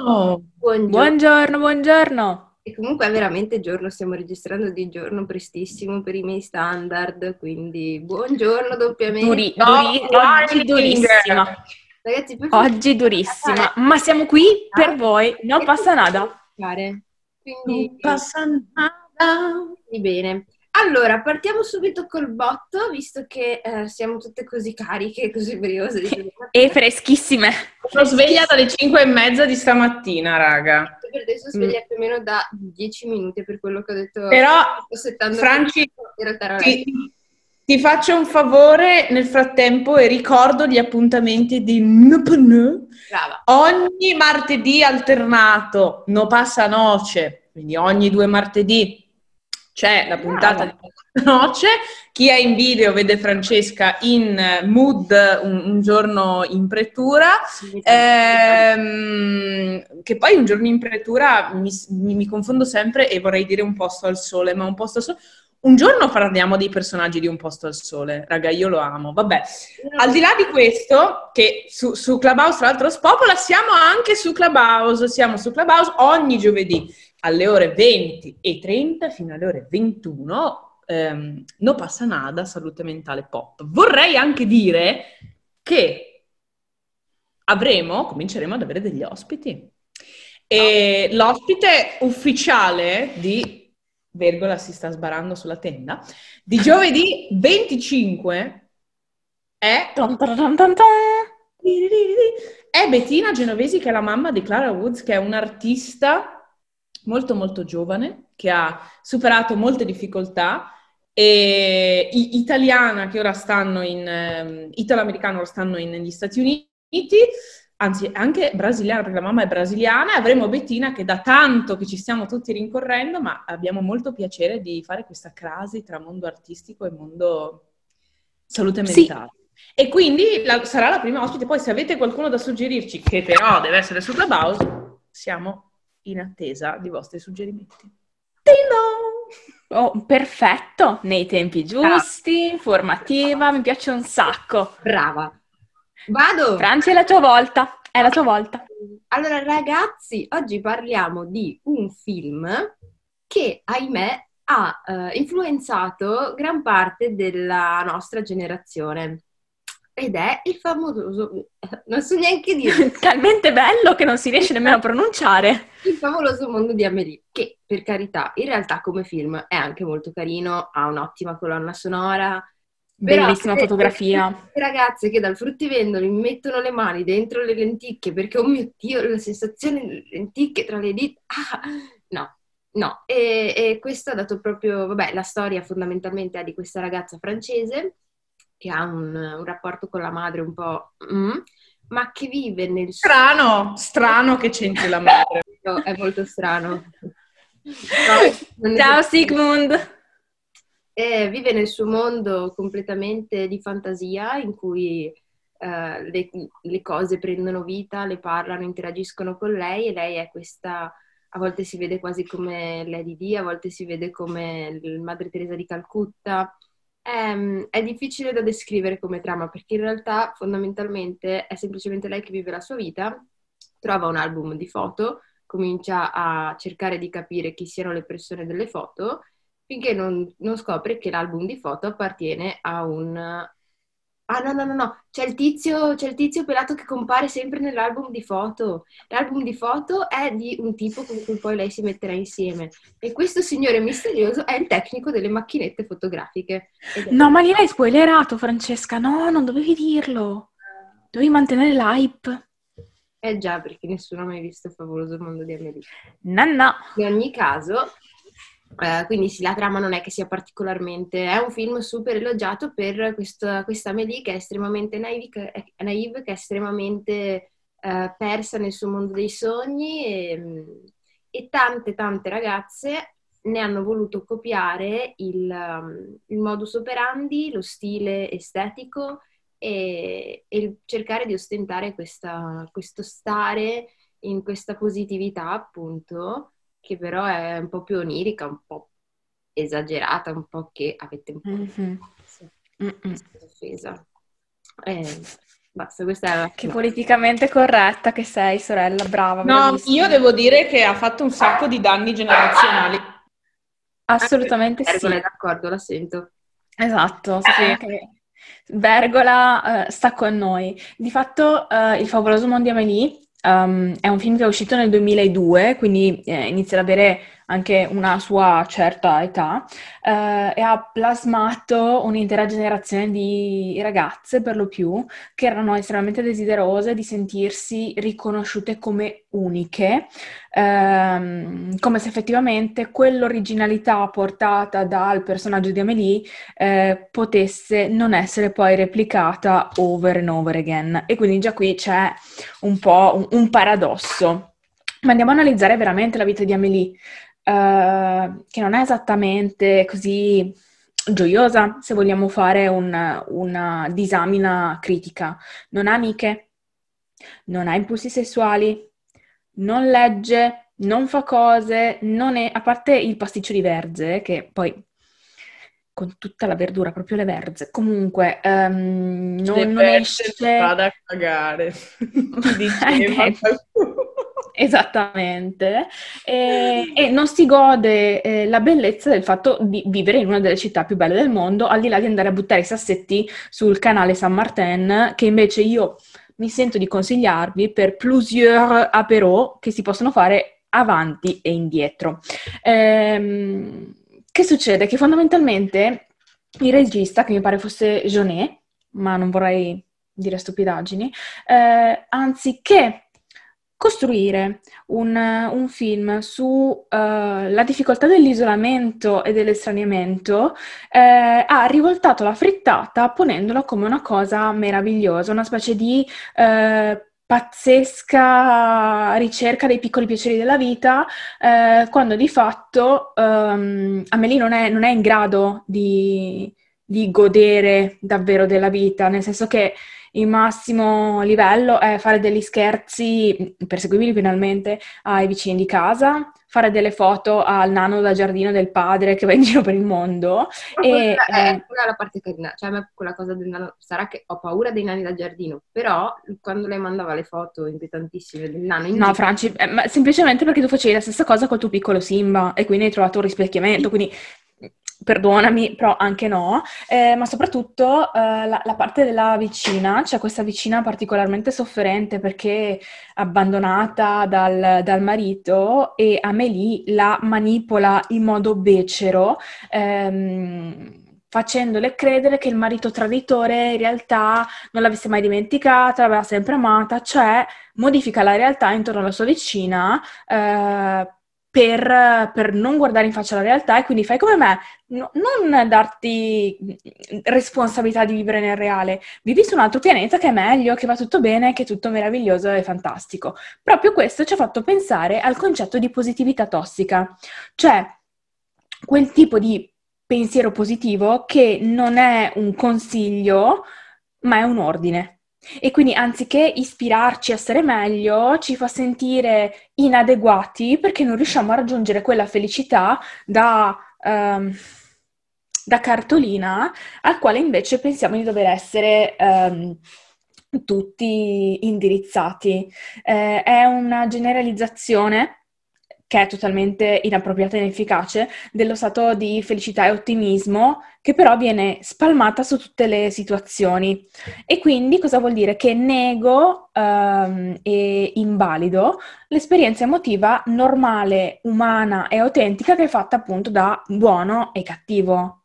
Buongiorno. Buongiorno, buongiorno. E comunque è veramente giorno, stiamo registrando di giorno prestissimo per i miei standard, quindi buongiorno doppiamente. Duri, No, duri- oggi durissima. Ragazzi, Oggi durissima. Ma siamo qui per voi. Non passa nada. Quindi, Non passa nada. quindi bene. Allora, partiamo subito col botto, visto che eh, siamo tutte così cariche, così briose. E freschissime. Sono sveglia dalle 5 e mezza di stamattina, raga. Per adesso sveglia più o meno da 10 minuti per quello che ho detto. Però, Franci, ti, ti faccio un favore nel frattempo e ricordo gli appuntamenti di NPN. brava. Ogni martedì alternato, no passa noce, quindi ogni due martedì c'è la puntata di noce. Chi è in video vede Francesca in mood un, un giorno in pretura. Ehm, che poi un giorno in pretura mi, mi- mi confondo sempre e vorrei dire un posto al sole, ma un posto al sole. Un giorno parliamo dei personaggi di Un posto al sole, raga, io lo amo. Vabbè, al di là di questo, che su, su Clubhouse tra l'altro spopola, siamo anche su Clubhouse, siamo su Clubhouse ogni giovedì alle ore 20 e 30 fino alle ore 21. ehm, no passa nada, salute mentale pop. Vorrei anche dire che avremo, cominceremo ad avere degli ospiti. E l'ospite ufficiale di, virgola si sta sbarando sulla tenda, di giovedì 25 è ton ton ton. è Bettina Genovesi, che è la mamma di Clara Woods, che è un'artista molto molto giovane, che ha superato molte difficoltà, e italiana che ora stanno in, ehm, italo-americana ora stanno in- negli Stati Uniti, anzi anche brasiliana, perché la mamma è brasiliana, e avremo Bettina che da tanto che ci stiamo tutti rincorrendo, ma abbiamo molto piacere di fare questa crasi tra mondo artistico e mondo salute Sì. mentale. E quindi la- sarà la prima ospite. Poi, se avete qualcuno da suggerirci, che però deve essere su Clubhouse, siamo in attesa di vostri suggerimenti. Oh, perfetto, nei tempi giusti, informativa, mi piace un sacco. Brava. Vado. Franci, è la tua volta. È la tua volta. Allora, ragazzi, oggi parliamo di un film che, ahimè, ha eh, influenzato gran parte della nostra generazione. Ed è il famoso, non so neanche dire, Talmente bello che non si riesce nemmeno a pronunciare. il favoloso mondo di Amélie, che per carità, in realtà come film è anche molto carino, ha un'ottima colonna sonora. Però Bellissima se- fotografia. le ragazze che dal fruttivendolo mettono le mani dentro le lenticchie perché, oh mio Dio, la sensazione delle lenticchie tra le dita. Ah, no, no. E, e questo ha dato proprio, vabbè, la storia fondamentalmente è di questa ragazza francese che ha un, un rapporto con la madre un po'... mm, ma che vive nel suo... Strano, strano che c'entri la madre. È molto strano. No, Ciao Sigmund. e vive nel suo mondo completamente di fantasia in cui eh, le, le cose prendono vita, le parlano, interagiscono con lei e lei è questa, a volte si vede quasi come Lady Di, a volte si vede come il Madre Teresa di Calcutta. È, è difficile da descrivere come trama perché in realtà fondamentalmente è semplicemente lei che vive la sua vita, trova un album di foto, comincia a cercare di capire chi siano le persone delle foto finché non, non scopre che l'album di foto appartiene a un... Ah no, no, no, no, c'è il tizio, c'è il tizio pelato che compare sempre nell'album di foto. L'album di foto è di un tipo con cui poi lei si metterà insieme. E questo signore misterioso è il tecnico delle macchinette fotografiche. No, ma gliel'hai spoilerato, Francesca. No, non dovevi dirlo. Dovevi mantenere l'hype. Eh già, perché nessuno ha mai visto il favoloso mondo di Amelie. No, no. In ogni caso, eh, quindi sì, la trama non è che sia particolarmente... È un film super elogiato per questa, questa Amélie che è estremamente naive, naive, che è estremamente eh, persa nel suo mondo dei sogni e, e tante, tante ragazze ne hanno voluto copiare il, um, il modus operandi, lo stile estetico e, e cercare di ostentare questa- questo stare in questa positività, appunto, che però è un po' più onirica, un po' esagerata, un po' che avete un po' Mhm. sì, offesa. Eh, Basta, questa è la... Che politicamente corretta che sei, sorella, brava. No, bravissima. io devo dire che ha fatto un sacco di danni generazionali. Assolutamente sì. Ergola è d'accordo, la sento. Esatto, sì, che Vergola eh, sta con noi. Di fatto, eh, Il favoloso mondo um, è un film che è uscito nel 2002, quindi eh, inizia ad avere anche una sua certa età, eh, e ha plasmato un'intera generazione di ragazze, per lo più, che erano estremamente desiderose di sentirsi riconosciute come uniche, ehm, come se effettivamente quell'originalità portata dal personaggio di Amélie eh, potesse non essere poi replicata over and over again. E quindi già qui c'è un po' un, un paradosso. Ma andiamo a analizzare veramente la vita di Amélie. Uh, che non è esattamente così gioiosa se vogliamo fare un, una disamina critica. Non ha amiche, non ha impulsi sessuali, non legge, non fa cose, non è, a parte il pasticcio di verze, che poi con tutta la verdura, proprio le verze, comunque um, non, non esce... Vada a cagare, diceva okay. Esattamente, e, e, non si gode eh, la bellezza del fatto di vivere in una delle città più belle del mondo, al di là di andare a buttare i sassetti sul canale San Martin, che invece io mi sento di consigliarvi per plusieurs apéros che si possono fare avanti e indietro. Ehm, che succede? Che fondamentalmente il regista, che mi pare fosse Jonet, ma non vorrei dire stupidaggini, eh, anziché costruire un, un film sulla uh, difficoltà dell'isolamento e dell'estraniamento eh, ha rivoltato la frittata ponendola come una cosa meravigliosa, una specie di eh, pazzesca ricerca dei piccoli piaceri della vita, eh, quando di fatto um, Amelie non è, non è in grado di, di godere davvero della vita, nel senso che il massimo livello è fare degli scherzi perseguibili penalmente ai vicini di casa, fare delle foto al nano da giardino del padre che va in giro per il mondo. e, è eh, quella la parte carina, cioè a me quella cosa del nano, sarà che ho paura dei nani da giardino, però quando lei mandava le foto inquietantissime del nano in No, Franci, eh, semplicemente perché tu facevi la stessa cosa col tuo piccolo Simba e quindi hai trovato un rispecchiamento, quindi perdonami, però anche no, eh, ma soprattutto eh, la, la, parte della vicina, cioè questa vicina particolarmente sofferente perché abbandonata dal, dal, marito e Amélie la manipola in modo becero. Ehm, facendole credere che il marito traditore in realtà non l'avesse mai dimenticata, l'aveva sempre amata, cioè modifica la realtà intorno alla sua vicina eh, per, per, non guardare in faccia la realtà e quindi fai come me, no, non darti responsabilità di vivere nel reale, vivi su un altro pianeta che è meglio, che va tutto bene, che è tutto meraviglioso e fantastico. Proprio questo ci ha fatto pensare al concetto di positività tossica, cioè quel tipo di pensiero positivo che non è un consiglio, ma è un ordine. E quindi anziché ispirarci a stare meglio, ci fa sentire inadeguati perché non riusciamo a raggiungere quella felicità da, um, da cartolina al quale invece pensiamo di dover essere um, tutti indirizzati. Eh, è una generalizzazione che è totalmente inappropriata e inefficace, dello stato di felicità e ottimismo che però viene spalmata su tutte le situazioni. E quindi cosa vuol dire? Che nego um, e invalido l'esperienza emotiva normale, umana e autentica che è fatta appunto da buono e cattivo.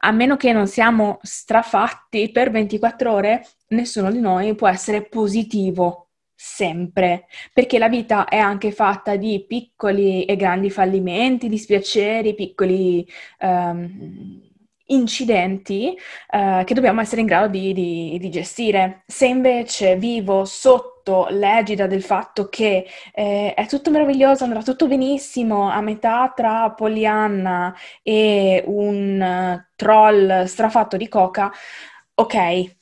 A meno che non siamo strafatti per 24 ore, nessuno di noi può essere positivo sempre, perché la vita è anche fatta di piccoli e grandi fallimenti, dispiaceri, piccoli um, incidenti uh, che dobbiamo essere in grado di, di, di, gestire. Se invece vivo sotto l'egida del fatto che eh, è tutto meraviglioso, andrà tutto benissimo, a metà tra Pollyanna e un uh, troll strafatto di coca, ok,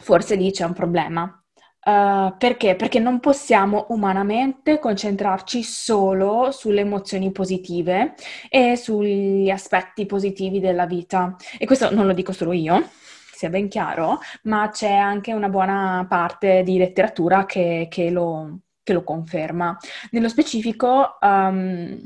forse lì c'è un problema Uh, perché? Perché non possiamo umanamente concentrarci solo sulle emozioni positive e sugli aspetti positivi della vita. E questo non lo dico solo io, sia ben chiaro, ma c'è anche una buona parte di letteratura che, che, lo, che lo, conferma. Nello specifico, um,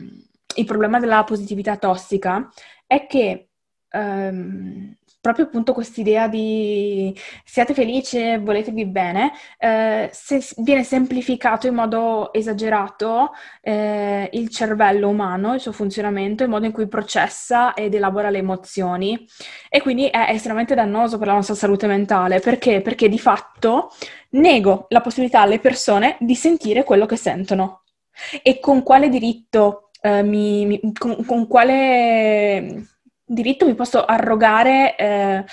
il problema della positività tossica è che um, proprio appunto quest'idea di siate felici, voletevi bene, eh, se viene semplificato in modo esagerato eh, il cervello umano, il suo funzionamento, il modo in cui processa ed elabora le emozioni e quindi è estremamente dannoso per la nostra salute mentale. Perché? Perché di fatto nego la possibilità alle persone di sentire quello che sentono. E con quale diritto, eh, mi, mi, con, con quale diritto mi posso arrogare eh,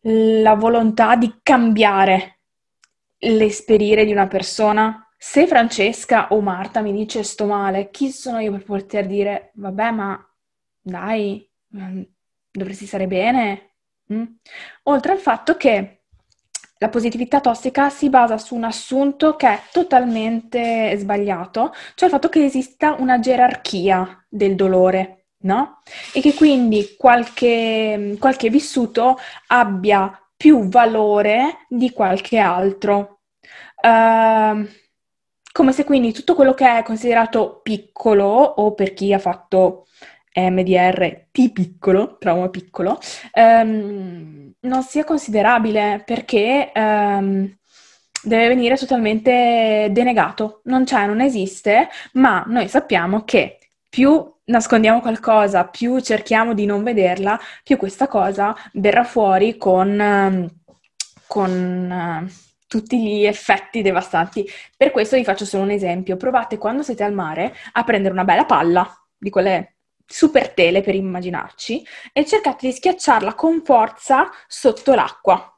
la volontà di cambiare l'esperire di una persona? Se Francesca o Marta mi dice sto male, chi sono io per poter dire vabbè, ma dai, mm, dovresti stare bene? Mm? Oltre al fatto che la positività tossica si basa su un assunto che è totalmente sbagliato, cioè il fatto che esista una gerarchia del dolore no? E che quindi qualche, qualche vissuto abbia più valore di qualche altro. Uh, come se quindi tutto quello che è considerato piccolo, o per chi ha fatto MDR T piccolo, trauma piccolo, um, non sia considerabile perché um, deve venire totalmente denegato. Non c'è, non esiste, ma noi sappiamo che più nascondiamo qualcosa, più cerchiamo di non vederla, più questa cosa verrà fuori con, ehm, con uh, tutti gli effetti devastanti. Per questo vi faccio solo un esempio. Provate quando siete al mare a prendere una bella palla, di quelle super tele per immaginarci, e cercate di schiacciarla con forza sotto l'acqua.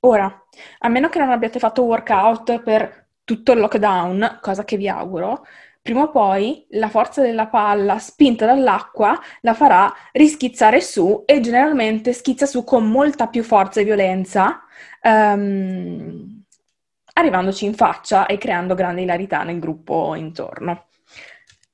Ora, a meno che non abbiate fatto workout per tutto il lockdown, cosa che vi auguro, prima o poi la forza della palla spinta dall'acqua la farà rischizzare su e generalmente schizza su con molta più forza e violenza, um, arrivandoci in faccia e creando grande ilarità nel gruppo intorno.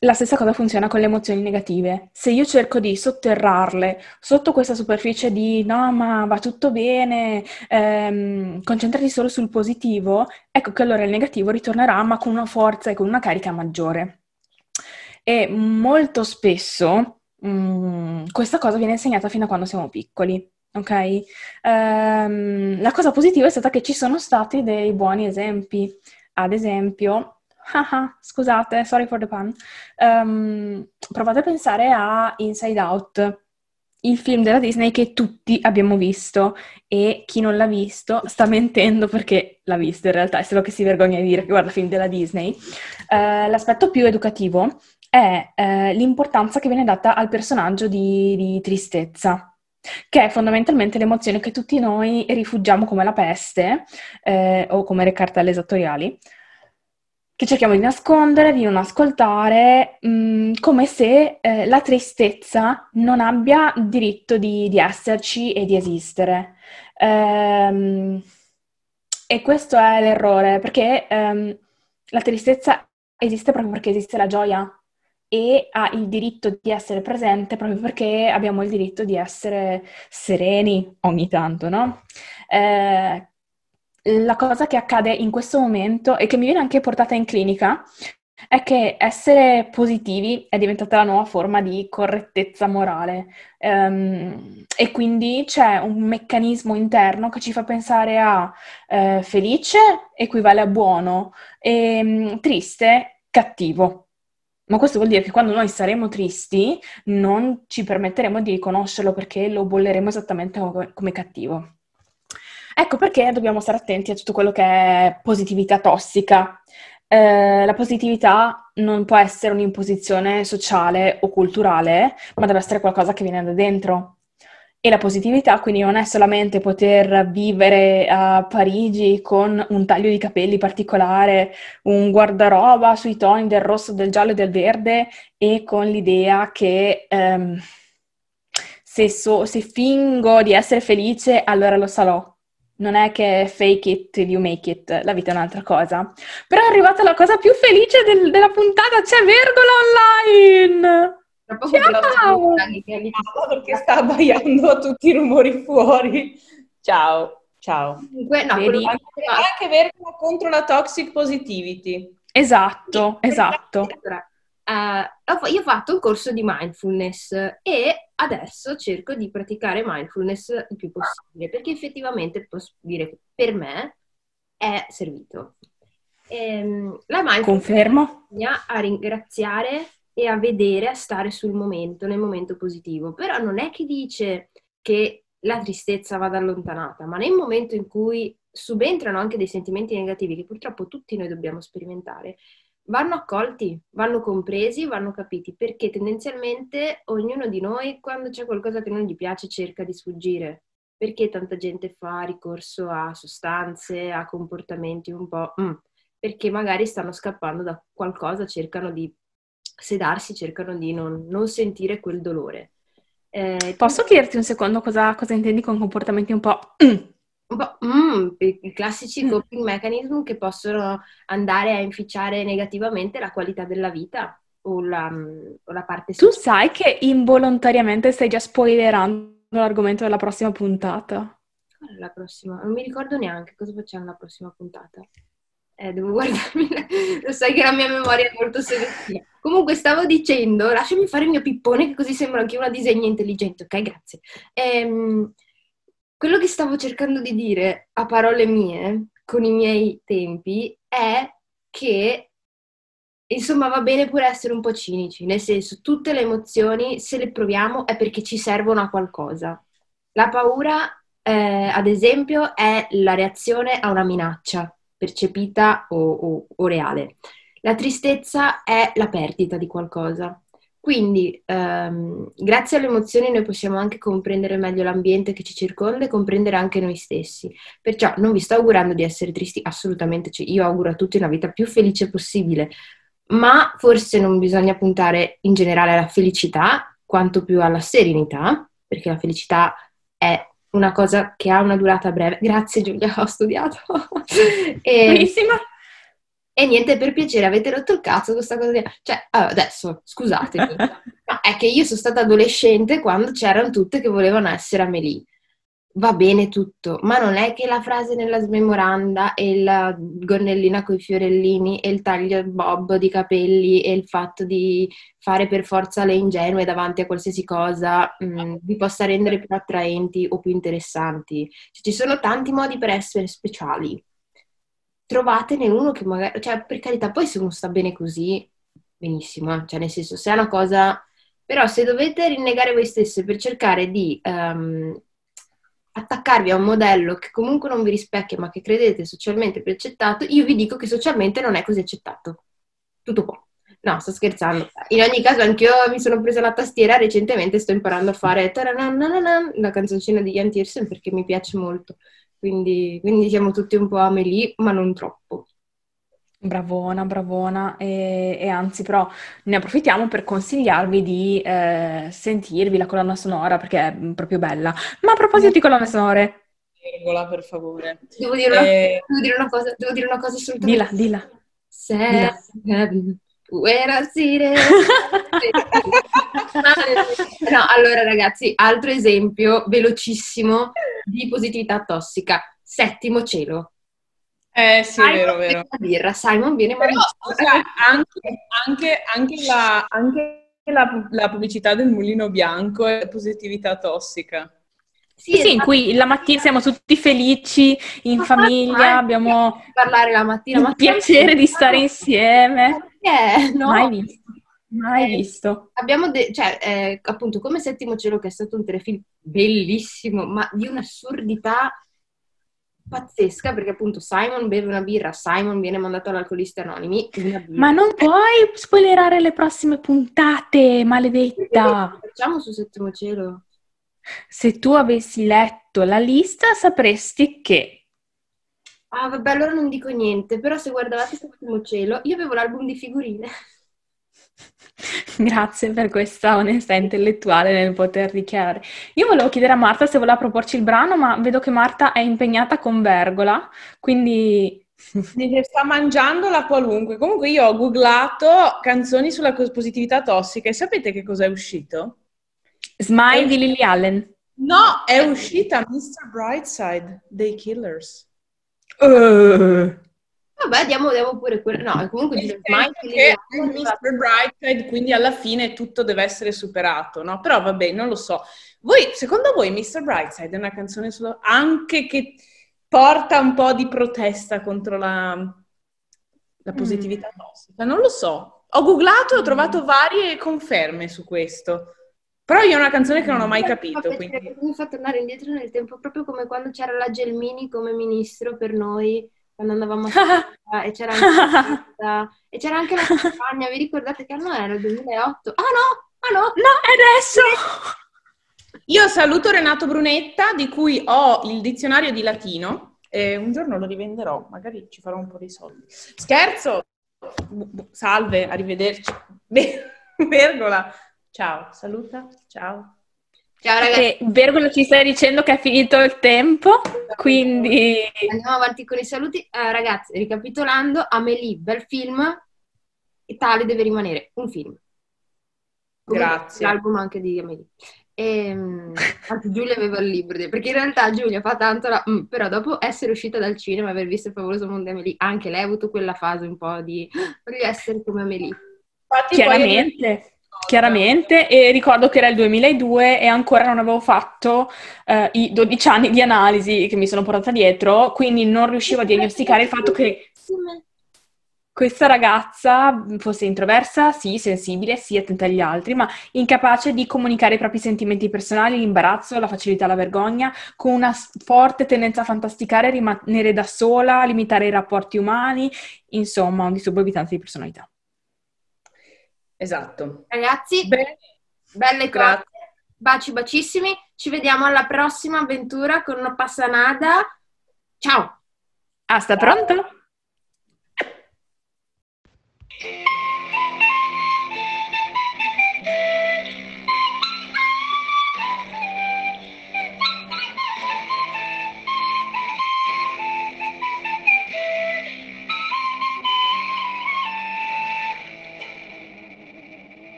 La stessa cosa funziona con le emozioni negative. Se io cerco di sotterrarle sotto questa superficie di no, ma va tutto bene, ehm, concentrati solo sul positivo, ecco che allora il negativo ritornerà, ma con una forza e con una carica maggiore. E molto spesso mh, mm, questa cosa viene insegnata fino a quando siamo piccoli. Ok? Um, la cosa positiva è stata che ci sono stati dei buoni esempi. Ad esempio, Ah, scusate, sorry for the pun. Um, provate a pensare a Inside Out, il film della Disney che tutti abbiamo visto e chi non l'ha visto sta mentendo perché l'ha visto in realtà, è solo che si vergogna di dire che guarda film della Disney. Uh, l'aspetto più educativo è uh, l'importanza che viene data al personaggio di, di tristezza che è fondamentalmente l'emozione che tutti noi rifugiamo come la peste eh, o come le cartelle esattoriali, che cerchiamo di nascondere, di non ascoltare, mh, mm, come se eh, la tristezza non abbia diritto di, di esserci e di esistere. Ehm, e questo è l'errore, perché ehm, la tristezza esiste proprio perché esiste la gioia e ha il diritto di essere presente proprio perché abbiamo il diritto di essere sereni ogni tanto, no? Eh, la cosa che accade in questo momento e che mi viene anche portata in clinica è che essere positivi è diventata la nuova forma di correttezza morale um, e quindi c'è un meccanismo interno che ci fa pensare a uh, felice equivale a buono e um, triste cattivo. Ma questo vuol dire che quando noi saremo tristi non ci permetteremo di riconoscerlo perché lo bolleremo esattamente come, come cattivo. Ecco perché dobbiamo stare attenti a tutto quello che è positività tossica. Eh, la positività non può essere un'imposizione sociale o culturale, ma deve essere qualcosa che viene da dentro. E la positività quindi non è solamente poter vivere a Parigi con un taglio di capelli particolare, un guardaroba sui toni del rosso, del giallo e del verde e con l'idea che ehm, se, so, se fingo di essere felice allora lo sarò non è che fake it till you make it, la vita è un'altra cosa. Però è arrivata la cosa più felice del, della puntata, c'è Vergola online! Ciao! perché sta abbaiando a tutti i rumori fuori. Ciao, ciao. Comunque, no, Vedi? quello Anche, anche Vergine contro la toxic positivity. Esatto, esatto. Allora, fa- io ho fatto un corso di mindfulness e adesso cerco di praticare mindfulness il più possibile perché effettivamente posso dire che per me è servito. Ehm, la mindfulness Confermo. a ringraziare e a vedere, a stare sul momento, nel momento positivo, però non è che dice che la tristezza vada allontanata, ma nel momento in cui subentrano anche dei sentimenti negativi che purtroppo tutti noi dobbiamo sperimentare, vanno accolti, vanno compresi, vanno capiti, perché tendenzialmente ognuno di noi quando c'è qualcosa che non gli piace cerca di sfuggire. Perché tanta gente fa ricorso a sostanze, a comportamenti un po'... mm, perché magari stanno scappando da qualcosa, cercano di sedarsi, cercano di non, non sentire quel dolore. Eh, Posso chiederti un secondo cosa, cosa intendi con comportamenti un po'... un po', mm, i classici Mm. coping mechanism che possono andare a inficiare negativamente la qualità della vita o la, mm, o la parte Tu sai che involontariamente stai già spoilerando l'argomento della prossima puntata? Qual è la prossima? Non mi ricordo neanche cosa facciamo la prossima puntata. Eh, devo guardarmi. Lo sai che la mia memoria è molto selettiva. Comunque stavo dicendo, lasciami fare il mio pippone che così sembra anche una disegna intelligente, ok? Grazie. Ehm, quello che stavo cercando di dire a parole mie, con i miei tempi, è che insomma va bene pure essere un po' cinici, nel senso tutte le emozioni, se le proviamo, è perché ci servono a qualcosa. La paura, eh, ad esempio, è la reazione a una minaccia percepita o, o- o reale. La tristezza è la perdita di qualcosa. Quindi, ehm, grazie alle emozioni noi possiamo anche comprendere meglio l'ambiente che ci circonda e comprendere anche noi stessi. Perciò non vi sto augurando di essere tristi, assolutamente, cioè, io auguro a tutti una vita più felice possibile, ma forse non bisogna puntare in generale alla felicità quanto più alla serenità, perché la felicità è una cosa che ha una durata breve. Grazie Giulia, ho studiato. e, Bravissima! E niente, per piacere, avete rotto il cazzo questa cosa di... Cioè, adesso, scusatemi, ma è che io sono stata adolescente quando c'erano tutte che volevano essere Amelie. Va bene tutto, ma non è che la frase nella smemoranda e la gonnellina coi fiorellini e il taglio bob di capelli e il fatto di fare per forza le ingenue davanti a qualsiasi cosa mh, vi possa rendere più attraenti o più interessanti. Cioè, ci sono tanti modi per essere speciali. Trovatene uno che magari, cioè per carità, poi se uno sta bene così, benissimo, eh. Cioè nel senso se è una cosa, però se dovete rinnegare voi stesse per cercare di ehm, attaccarvi a un modello che comunque non vi rispecchia ma che credete socialmente più accettato, io vi dico che socialmente non è così accettato. Tutto qua. No, sto scherzando. In ogni caso, anch'io mi sono presa la tastiera recentemente, sto imparando a fare la canzoncina di Ian Tiersen perché mi piace molto. Quindi, quindi siamo tutti un po' Amelie, ma non troppo. Bravona, bravona, e, e anzi però ne approfittiamo per consigliarvi di eh, sentirvi la colonna sonora perché è proprio bella. Ma a proposito di colonne sonore, Virgola, per favore. Devo dire una, Eh, devo dire una cosa, devo dire una cosa assolutamente. dilla, dilla. Seven, buona sera. No, allora ragazzi, altro esempio velocissimo di positività tossica. Settimo cielo. eh sì, è Simon vero, vero. una birra, Simon viene Però, scusa, anche, anche- anche la, anche la- la pubblicità del mulino bianco è positività tossica. Sì, Sì, in esatto. cui la mattina siamo tutti felici, in Ma famiglia, abbiamo parlare la mattina, il ma piacere di stare insieme. Perché? No. Mai visto, mai Eh, visto. Abbiamo, de- cioè, eh, appunto, come Settimo Cielo, che è stato un telefilm bellissimo, ma di un'assurdità pazzesca, perché appunto Simon beve una birra, Simon viene mandato all'alcolisti anonimi. Ma non puoi spoilerare le prossime puntate, maledetta. facciamo su Settimo Cielo? Se tu avessi letto la lista, sapresti che Ah, vabbè, allora non dico niente, però se guardavate Settimo Cielo, io avevo l'album di figurine. Grazie per questa onestà intellettuale nel poter dichiarare. Io volevo chiedere a Marta se voleva proporci il brano, ma vedo che Marta è impegnata con Vergola, quindi sta mangiando la qualunque. Comunque io ho googlato canzoni sulla positività tossica e sapete che cosa è uscito? Smile è... di Lily Allen. No, è uscita Mr. Brightside dei Killers. Uh. Vabbè, diamo, diamo pure quello. No, comunque Smile che è Mr. Brightside, quindi alla fine tutto deve essere superato, no? Però vabbè, non lo so. Voi, secondo voi Mr. Brightside è una canzone solo anche che porta un po' di protesta contro la, la mm. positività mm. tossica? Non lo so. Ho googlato e ho trovato varie conferme su questo. Però io è una canzone che non ho mai capito. Quindi... Mi fa tornare indietro nel tempo, proprio come quando c'era la Gelmini come ministro per noi, quando andavamo a scuola, e c'era anche la e c'era anche la campagna. Vi ricordate che anno era? Il 2008? Ah no! Ah no! No, è adesso! Io saluto Renato Brunetta, di cui ho il dizionario di latino, e un giorno lo rivenderò, magari ci farò un po' di soldi. Scherzo! Salve, arrivederci. Vergola! Ciao, saluta, ciao. Ciao ragazzi. Vergola ci stai dicendo che è finito il tempo, quindi... Andiamo avanti con i saluti. Uh, ragazzi, ricapitolando, Amelie, bel film, e tale deve rimanere un film. Come Grazie. L'album anche di Amelie. E, ehm, anche Giulia aveva il libro, perché in realtà Giulia fa tanto la... Mm, però dopo essere uscita dal cinema e aver visto il favoloso mondo di Amelie, anche lei ha avuto quella fase un po' di voglio essere come Amelie. Infatti, Chiaramente. Poi Chiaramente, e ricordo che era il 2002 e ancora non avevo fatto uh, i 12 anni di analisi che mi sono portata dietro, quindi non riuscivo a diagnosticare il fatto che questa ragazza fosse introversa, sì, sensibile, sì, attenta agli altri, ma incapace di comunicare i propri sentimenti personali, l'imbarazzo, la facilità, la vergogna, con una forte tendenza a fantasticare, rimanere da sola, limitare i rapporti umani, insomma, un disturbo evitante di personalità. Esatto. Ragazzi, Bene. belle cose. Baci bacissimi. Ci vediamo alla prossima avventura con una passanada. Ciao. Hasta pronto.